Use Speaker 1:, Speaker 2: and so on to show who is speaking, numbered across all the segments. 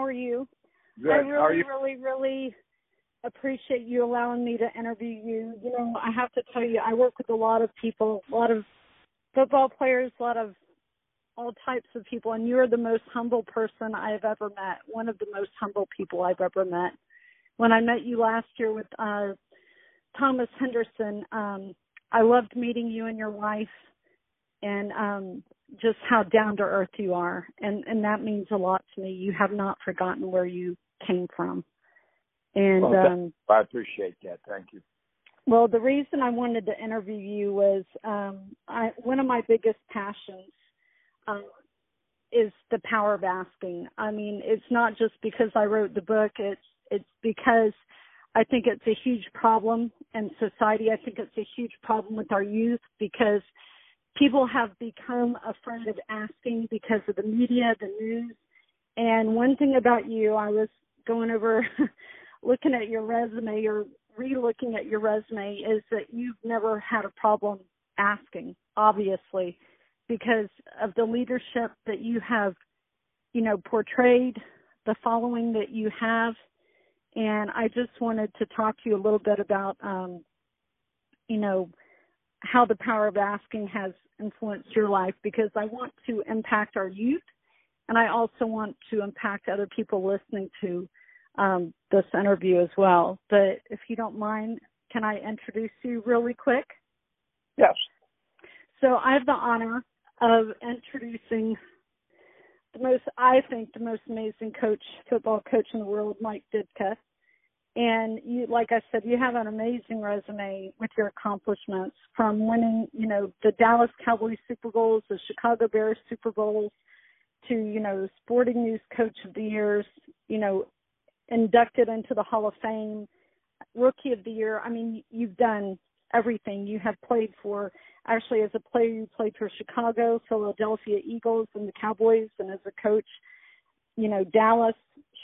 Speaker 1: How are you?
Speaker 2: Good.
Speaker 1: I
Speaker 2: are
Speaker 1: really,
Speaker 2: you?
Speaker 1: really, really appreciate you allowing me to interview you. You know, I have to tell you, I work with a lot of people, a lot of football players, a lot of all types of people, and you're the most humble person I have ever met. One of the most humble people I've ever met. When I met you last year with uh Thomas Henderson, um, I loved meeting you and your wife and um just how down to earth you are and and that means a lot to me. You have not forgotten where you came from. And
Speaker 2: Well,
Speaker 1: um
Speaker 2: I appreciate that. Thank you.
Speaker 1: well, the reason I wanted to interview you was um, I, one of my biggest passions um, is the power of asking. I mean, it's not just because I wrote the book; it's it's because I think it's a huge problem in society. I think it's a huge problem with our youth because people have become afraid of asking because of the media, the news. And one thing about you, I was going over looking at your resume or re-looking at your resume is that you've never had a problem asking, obviously, because of the leadership that you have, you know, portrayed, the following that you have. And I just wanted to talk to you a little bit about, um, you know, how the power of asking has influenced your life because I want to impact our youth and I also want to impact other people listening to um, this interview as well. But if you don't mind, can I introduce you really quick?
Speaker 2: Yes.
Speaker 1: So I have the honor of introducing the most, I think, the most amazing coach, football coach in the world, Mike Ditka. And you, like I said, you have an amazing resume with your accomplishments from winning, you know, the Dallas Cowboys Super Bowls, the Chicago Bears Super Bowls, to, you know, Sporting News Coach of the Years, you know, inducted into the Hall of Fame, Rookie of the Year. I mean, you've done everything. You have played for, actually, as a player, you played for Chicago, Philadelphia Eagles, and the Cowboys, and as a coach, you know, Dallas,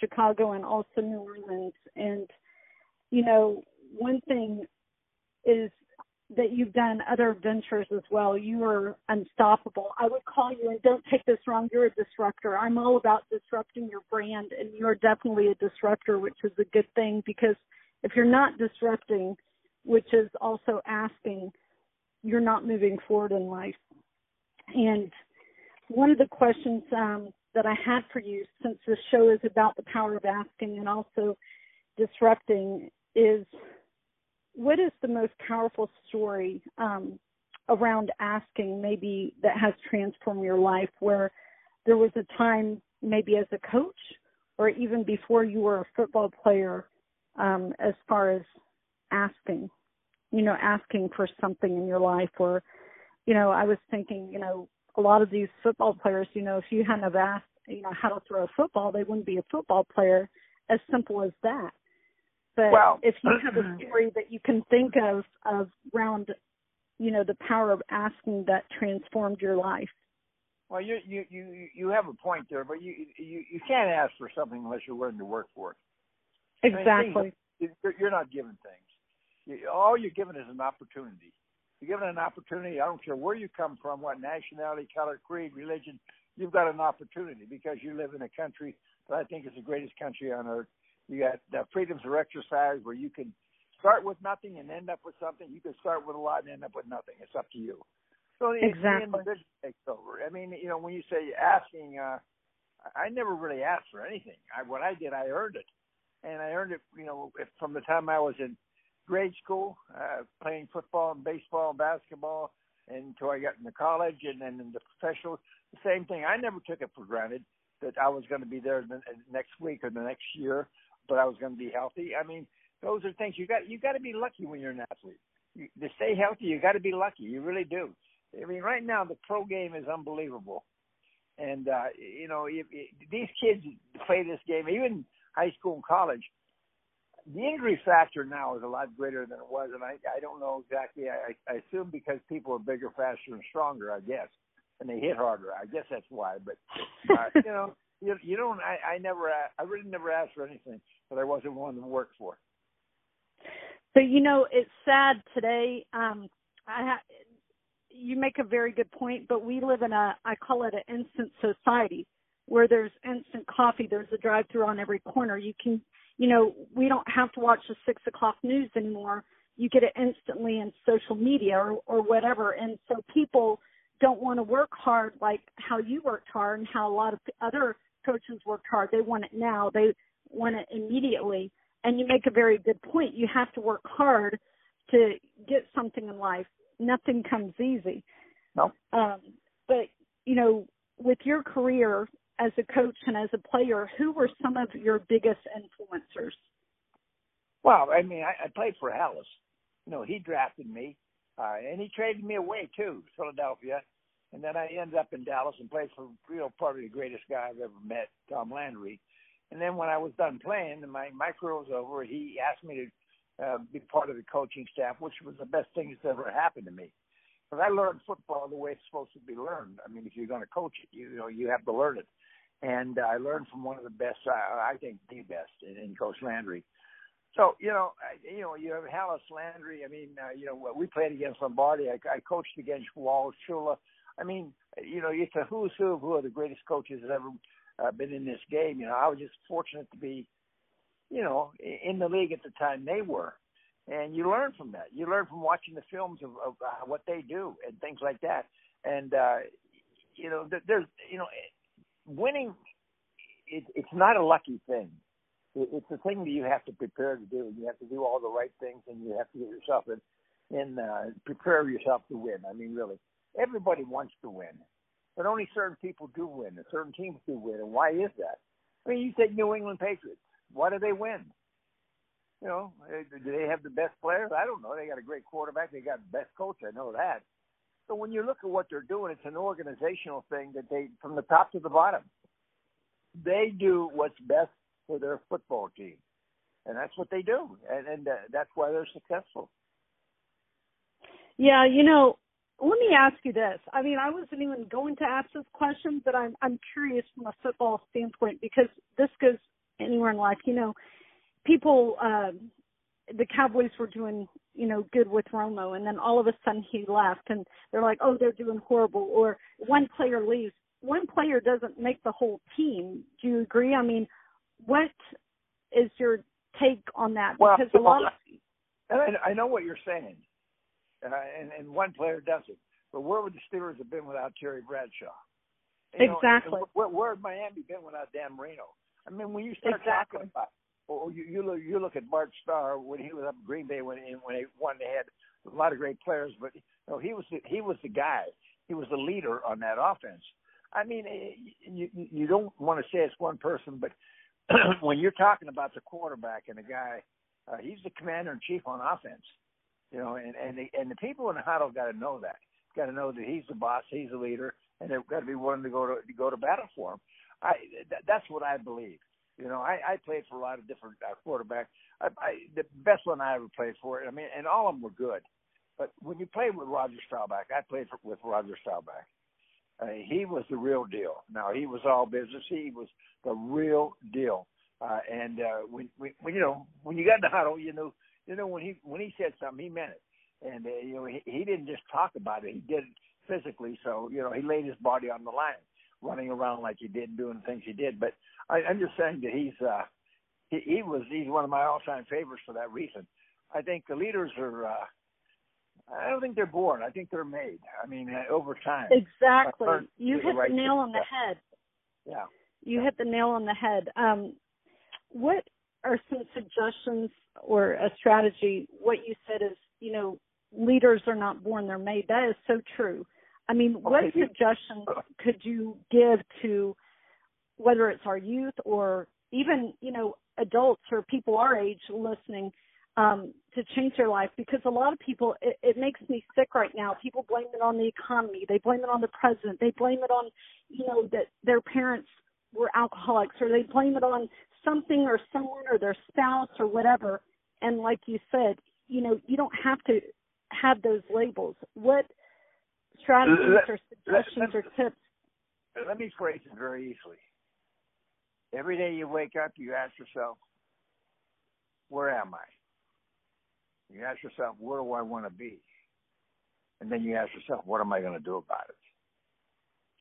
Speaker 1: Chicago, and also New Orleans. And, you know, one thing is that you've done other ventures as well. You are unstoppable. I would call you, and don't take this wrong, you're a disruptor. I'm all about disrupting your brand, and you're definitely a disruptor, which is a good thing because if you're not disrupting, which is also asking, you're not moving forward in life. And one of the questions um, that I had for you, since this show is about the power of asking and also disrupting, is what is the most powerful story um, around asking maybe that has transformed your life where there was a time maybe as a coach or even before you were a football player um, as far as asking you know asking for something in your life or you know i was thinking you know a lot of these football players you know if you hadn't have asked you know how to throw a football they wouldn't be a football player as simple as that but
Speaker 2: Well-
Speaker 1: if you have a story that you can think of of around you know the power of asking that transformed your life
Speaker 2: Well, you you you you have a point there, but you you you can't ask for something unless you're willing to work for it. I mean,
Speaker 1: exactly
Speaker 2: You're, you're not given things. You, all you're given is an opportunity. You're given an opportunity. I don't care where you come from, what nationality, color, creed, religion. You've got an opportunity because you live in a country that I think is the greatest country on earth. You got the freedoms of exercise where you can start with nothing and end up with something. You can start with a lot and end up with nothing. It's up to you. So
Speaker 1: Exactly.
Speaker 2: the individual takes over. I mean, you know, when you say asking, uh, I I never really asked for anything. I, what I did, I earned it, and I earned it. You know, if, from the time I was in grade school, uh, playing football and baseball and basketball, until I got into college and then into professional. The same thing. I never took it for granted that I was going to be there the, next week or the next year, but I was going to be healthy. I mean, those are things you got. You got to be lucky when you're an athlete. You, to stay healthy, you got to be lucky. You really do. I mean, right now the pro game is unbelievable, and uh, you know if, if these kids play this game, even high school and college. The injury factor now is a lot greater than it was, and I I don't know exactly. I, I assume because people are bigger, faster, and stronger. I guess, and they hit harder. I guess that's why. But uh, you know, you, you don't. I I never. I really never asked for anything that I wasn't willing to work for.
Speaker 1: So you know, it's sad today. Um, I ha- you make a very good point, but we live in a I call it an instant society. where there's instant coffee, there's a drive through on every corner. You can, you know, we don't have to watch the six o'clock news anymore. You get it instantly in social media or, or whatever. And so people don't want to work hard like how you worked hard and how a lot of other coaches worked hard. They want it now. They want it immediately. And you make a very good point. You have to work hard to get something in life. Nothing comes easy.
Speaker 2: No.
Speaker 1: Um, but you know, with your career as a coach and as a player, who were some of your biggest influencers?
Speaker 2: Well, I mean, I, I played for Halas. You know, he drafted me, uh, and he traded me away too, Philadelphia. And then I ended up in Dallas and played for you know probably the greatest guy I've ever met, Tom Landry. And then when I was done playing, and my my career was over, he asked me to uh, be part of the coaching staff, which was the best thing that's ever happened to me. Because I learned football the way it's supposed to be learned. I mean, if you're going to coach it, you, you know you have to learn it. And I learned from one of the best, uh, I think the best, in, in Coach Landry. So you know, I, you know, you have Halas Landry. I mean, uh, you know, we played against Lombardi. I, I coached against Walsh, Shula. I mean, you know, it's a who's who of who are the greatest coaches that ever uh, been in this game. You know, I was just fortunate to be, you know, in the league at the time they were, and you learn from that. You learn from watching the films of, of uh, what they do and things like that. And uh, you know, there's, you know, winning. It, it's not a lucky thing. It, it's a thing that you have to prepare to do. You have to do all the right things, and you have to get yourself in, and uh, prepare yourself to win. I mean, really everybody wants to win, but only certain people do win, and certain teams do win. And why is that? I mean, you said New England Patriots. Why do they win? You know, eh, do they have the best players? I don't know. They got a great quarterback. They got the best coach. I know that. So when you look at what they're doing, it's an organizational thing that they, from the top to the bottom, they do what's best for their football team, and that's what they do, and, and uh, that's why they're successful.
Speaker 1: Yeah, you know, let me ask you this. I mean, I wasn't even going to ask this question, but I'm I'm curious from a football standpoint because this goes anywhere in life. You know, people, uh, the Cowboys were doing you know good with Romo, and then all of a sudden he left, and they're like, oh, they're doing horrible, or one player leaves. One player doesn't make the whole team. Do you agree? I mean, what is your take on that?
Speaker 2: Well,
Speaker 1: because a lot of
Speaker 2: I know what you're saying uh, and and one player does it. But where would the Steelers have been without Terry Bradshaw?
Speaker 1: You exactly.
Speaker 2: Know, where, where would Miami been without Dan Marino? I mean, when you start
Speaker 1: exactly.
Speaker 2: talking about, or you you look you look at Bart Starr when he was up in Green Bay when when they won, they had a lot of great players, but you know, he was the, he was the guy. He was the leader on that offense. I mean, eh, you you don't want to say it's one person, but when you're talking about the quarterback and the guy, uh, he's the commander in chief on offense. You know, and and the, and the people in the huddle got to know that. Got to know that he's the boss, he's the leader, and they've got to be willing to go to, to go to battle for him. I th- that's what I believe. You know, I, I played for a lot of different uh, quarterbacks. I, I, the best one I ever played for, I mean, and all of them were good. But when you played with Roger Staubach, I played for, with Roger Staubach. Uh, he was the real deal. Now he was all business. He was the real deal. Uh, and uh, when, when, when you know when you got in the huddle, you know you know when he when he said something, he meant it, and uh, you know he, he didn't just talk about it; he did it physically. So you know he laid his body on the line, running around like he did, and doing the things he did. But I, I'm just saying that he's uh, he, he was he's one of my all-time favorites for that reason. I think the leaders are. uh I don't think they're born. I think they're made. I mean, uh, over time.
Speaker 1: Exactly. You hit the, right the nail on the head.
Speaker 2: Yeah.
Speaker 1: You hit the nail on the head. Um, what are some suggestions or a strategy? What you said is, you know, leaders are not born, they're made. That is so true. I mean, what okay. suggestions could you give to whether it's our youth or even, you know, adults or people our age listening um, to change their life? Because a lot of people, it, it makes me sick right now. People blame it on the economy. They blame it on the president. They blame it on, you know, that their parents were alcoholics or they blame it on something or someone or their spouse or whatever. And like you said, you know, you don't have to have those labels. What strategies let, or suggestions let, or tips?
Speaker 2: Let me phrase it very easily. Every day you wake up, you ask yourself, where am I? You ask yourself, where do I want to be? And then you ask yourself, what am I going to do about it?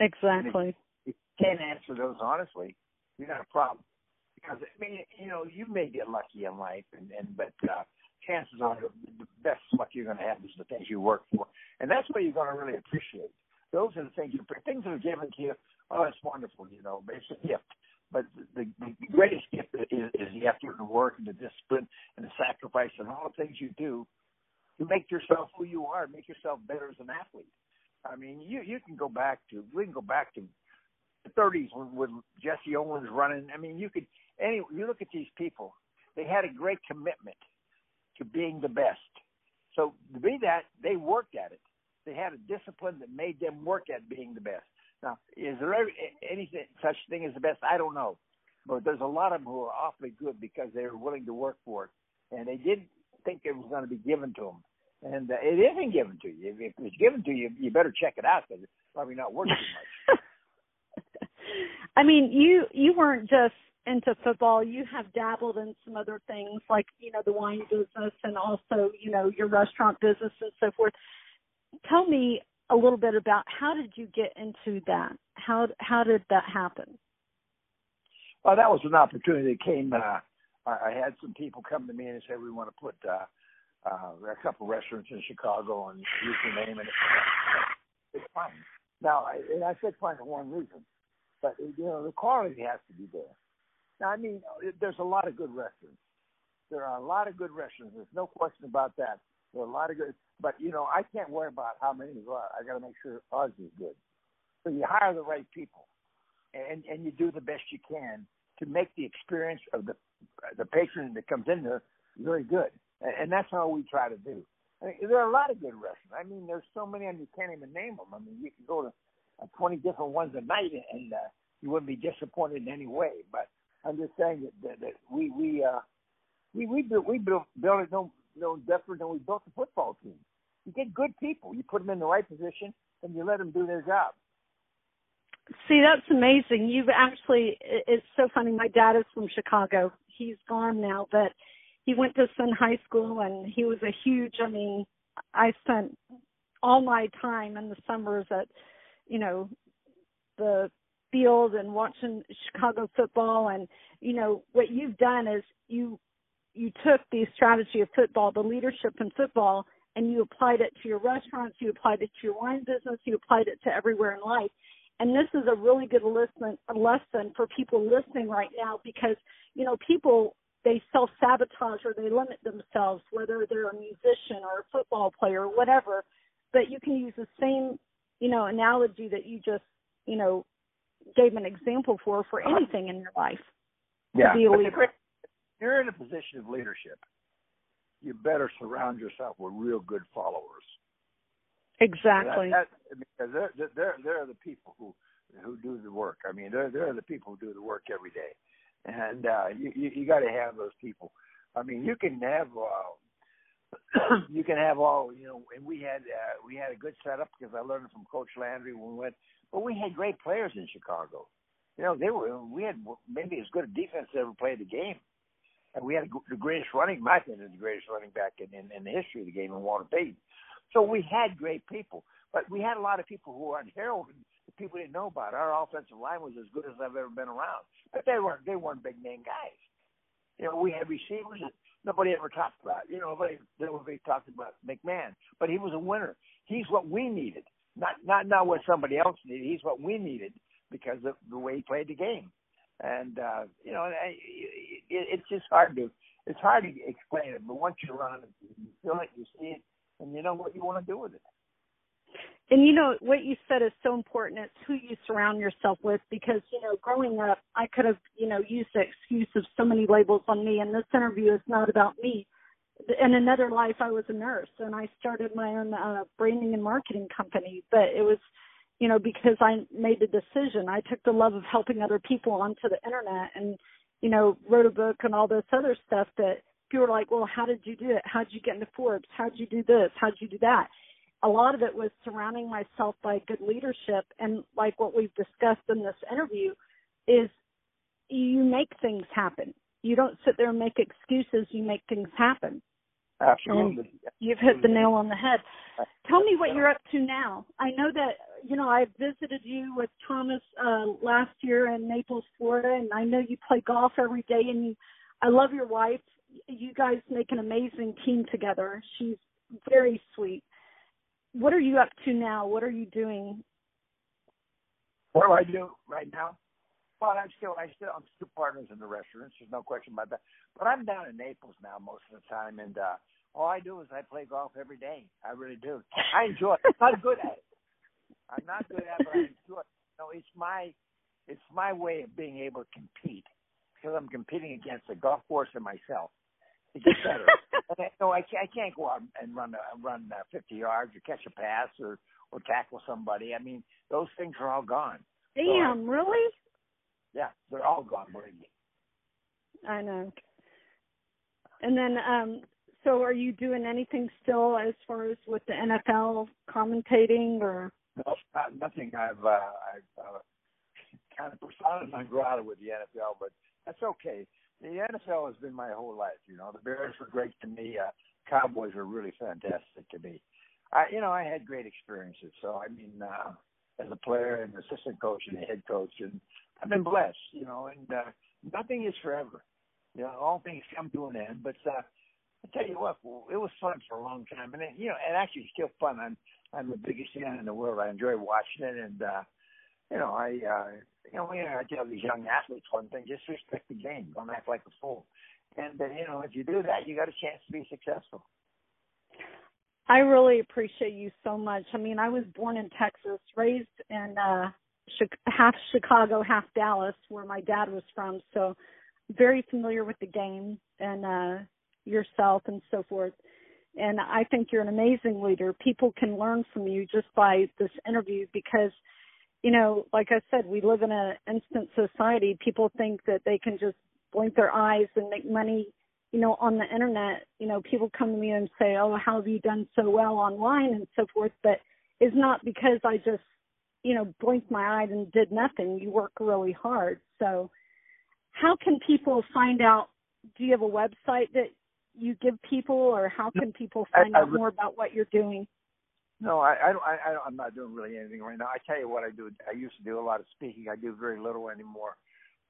Speaker 1: Exactly.
Speaker 2: if you can't answer those honestly, you got a problem. Because I mean, you know, you may get lucky in life, and and but uh, chances are the, the best luck you're going to have is the things you work for, and that's what you're going to really appreciate. Those are the things you things that are given to you. Oh, it's wonderful, you know, it's a gift. But the, the greatest gift is, is the effort and work and the discipline and the sacrifice and all the things you do to make yourself who you are, make yourself better as an athlete. I mean, you you can go back to we can go back to the 30s when, when Jesse Owens running. I mean, you could any you look at these people, they had a great commitment to being the best. So to be that, they worked at it. They had a discipline that made them work at being the best. Now, is there ever, anything such thing as the best? I don't know, but there's a lot of them who are awfully good because they were willing to work for it, and they didn't think it was going to be given to them. And uh, it isn't given to you. If it's given to you, you better check it out because it's probably not worth too
Speaker 1: much. I mean, you you weren't just into football. You have dabbled in some other things like you know the wine business and also you know your restaurant business and so forth. Tell me a little bit about how did you get into that? How how did that happen?
Speaker 2: Well, that was an opportunity that came. Uh, I had some people come to me and say we want to put uh, uh, a couple restaurants in Chicago and use your name and it's fine. Now, I, and I said fine for one reason, but you know the quality has to be there. Now, I mean, there's a lot of good restaurants. There are a lot of good restaurants. There's no question about that. There are a lot of good, but you know, I can't worry about how many there are. I got to make sure ours is good. So you hire the right people, and and you do the best you can to make the experience of the the patron that comes in there very good. And, and that's how we try to do. I mean, there are a lot of good restaurants. I mean, there's so many, and you can't even name them. I mean, you can go to uh, 20 different ones a night, and uh, you wouldn't be disappointed in any way. But I'm just saying that, that, that we we uh we we built we built built it no no different than we built the football team. You get good people, you put them in the right position, and you let them do their job.
Speaker 1: See, that's amazing. You've actually it's so funny. My dad is from Chicago. He's gone now, but he went to Senn High School and he was a huge I mean, I spent all my time in the summers at you know the field and watching Chicago football and you know what you've done is you you took the strategy of football, the leadership in football, and you applied it to your restaurants, you applied it to your wine business, you applied it to everywhere in life. And this is a really good lesson, a lesson for people listening right now because, you know, people, they self sabotage or they limit themselves, whether they're a musician or a football player or whatever. But you can use the same, you know, analogy that you just, you know, gave an example for for anything in your life.
Speaker 2: Yeah, to be a leader. You're in a position of leadership, you better surround yourself with real good followers.
Speaker 1: Exactly.
Speaker 2: That, that, because they're, they're they're the people who who do the work. I mean, they're they're the people who do the work every day, and uh, you you, you got to have those people. I mean, you can have uh, you can have all you know. And we had uh, we had a good setup because I learned from Coach Landry when we went but we had great players in Chicago. You know, they were we had maybe as good a defense as ever played the game. And we had the greatest running, my opinion, the greatest running back in, in, in the history of the game in Walter Payton. So we had great people, but we had a lot of people who were unheralded that people didn't know about. Our offensive line was as good as I've ever been around, but they weren't they weren't big name guys. You know, we had receivers that nobody ever talked about. You know, nobody nobody talked about McMahon, but he was a winner. He's what we needed. Not not not what somebody else needed. He's what we needed because of the way he played the game. And uh, you know, it, it, it's just hard to it's hard to explain it. But once you're around it, you feel it, you see it, and you know what you want to do with it.
Speaker 1: And you know what you said is so important. It's who you surround yourself with because you know, growing up, I could have you know used the excuse of so many labels on me. And this interview is not about me in another life I was a nurse and I started my own uh, branding and marketing company, but it was you know because I made the decision. I took the love of helping other people onto the internet and you know wrote a book and all this other stuff that people were like, "Well, how did you do it? How did you get into Forbes? How did you do this? How did you do that?" A lot of it was surrounding myself by good leadership and like what we've discussed in this interview is you make things happen. You don't sit there and make excuses, you make things happen.
Speaker 2: Absolutely.
Speaker 1: And you've hit the nail on the head. Tell me what you're up to now. I know that you know, I visited you with Thomas uh last year in Naples, Florida, and I know you play golf every day and you I love your wife. You guys make an amazing team together. She's very sweet. What are you up to now? What are you doing?
Speaker 2: What do I do right now? Well, I'm still, I still, I'm still partners in the restaurants. There's no question about that. But I'm down in Naples now most of the time, and uh all I do is I play golf every day. I really do. I enjoy it. I'm good at it. I'm not good at it, but I enjoy it. No, it's my, it's my way of being able to compete because I'm competing against the golf course and myself to get better. and I, no, I can't, I can't go out and run uh, run uh, 50 yards or catch a pass or or tackle somebody. I mean, those things are all gone.
Speaker 1: Damn,
Speaker 2: so,
Speaker 1: really?
Speaker 2: Yeah, they're all gone, believe me.
Speaker 1: I know. And then, um, so are you doing anything still as far as with the NFL commentating or?
Speaker 2: No, not, nothing. I've uh, I've uh, kind of persona non with the NFL, but that's okay. The NFL has been my whole life. You know, the Bears were great to me. Uh, Cowboys were really fantastic to me. I, you know, I had great experiences. So I mean, uh, as a player and assistant coach and a head coach, and I've been blessed. You know, and uh, nothing is forever. You know, all things come to an end. But uh, I tell you what, it was fun for a long time, and it, you know, and actually still fun. I'm I'm the biggest fan in the world. I enjoy watching it, and uh, you know, I uh, you know, know, I tell these young athletes one thing: just respect the game. Don't act like a fool. And uh, you know, if you do that, you got a chance to be successful.
Speaker 1: I really appreciate you so much. I mean, I was born in Texas, raised in uh half Chicago, half Dallas, where my dad was from. So, very familiar with the game and uh yourself and so forth. And I think you're an amazing leader. People can learn from you just by this interview because, you know, like I said, we live in an instant society. People think that they can just blink their eyes and make money, you know, on the internet. You know, people come to me and say, "Oh, how have you done so well online?" and so forth. But it's not because I just, you know, blinked my eyes and did nothing. You work really hard. So, how can people find out? Do you have a website that you give people, or how can people find I, I, out more about what you're doing?
Speaker 2: No, I, I don't. I, I, I'm not doing really anything right now. I tell you what I do. I used to do a lot of speaking. I do very little anymore,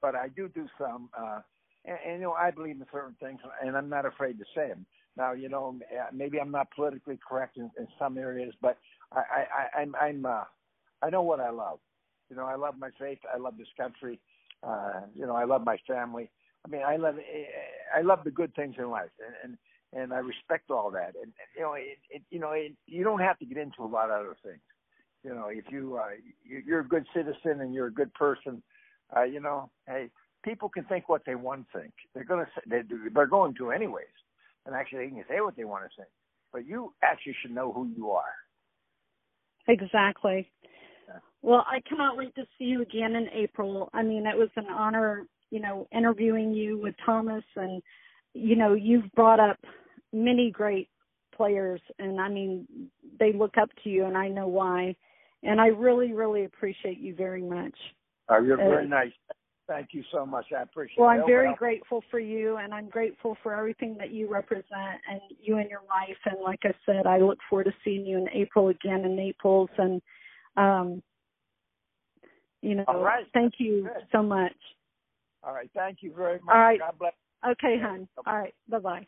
Speaker 2: but I do do some. Uh, and, and you know, I believe in certain things, and I'm not afraid to say them. Now, you know, maybe I'm not politically correct in, in some areas, but I, I, I'm, I'm, uh, I know what I love. You know, I love my faith. I love this country. Uh, you know, I love my family. I mean, I love I love the good things in life, and and, and I respect all that. And, and you know, it, it, you know, it, you don't have to get into a lot of other things. You know, if you uh, you're a good citizen and you're a good person, uh, you know, hey, people can think what they want to think. They're gonna they, they're going to anyways, and actually they can say what they want to say. But you actually should know who you are.
Speaker 1: Exactly. Well, I cannot wait to see you again in April. I mean, it was an honor you know, interviewing you with Thomas and, you know, you've brought up many great players and I mean, they look up to you and I know why. And I really, really appreciate you very much.
Speaker 2: Oh, you're very uh, nice. Thank you so much. I appreciate
Speaker 1: well,
Speaker 2: it.
Speaker 1: Well, I'm very grateful for you and I'm grateful for everything that you represent and you and your wife. And like I said, I look forward to seeing you in April again in Naples. And, um, you know,
Speaker 2: right.
Speaker 1: thank you
Speaker 2: Good.
Speaker 1: so much.
Speaker 2: All right. Thank you very much.
Speaker 1: All right.
Speaker 2: God bless.
Speaker 1: Okay, hon. All right. Bye bye.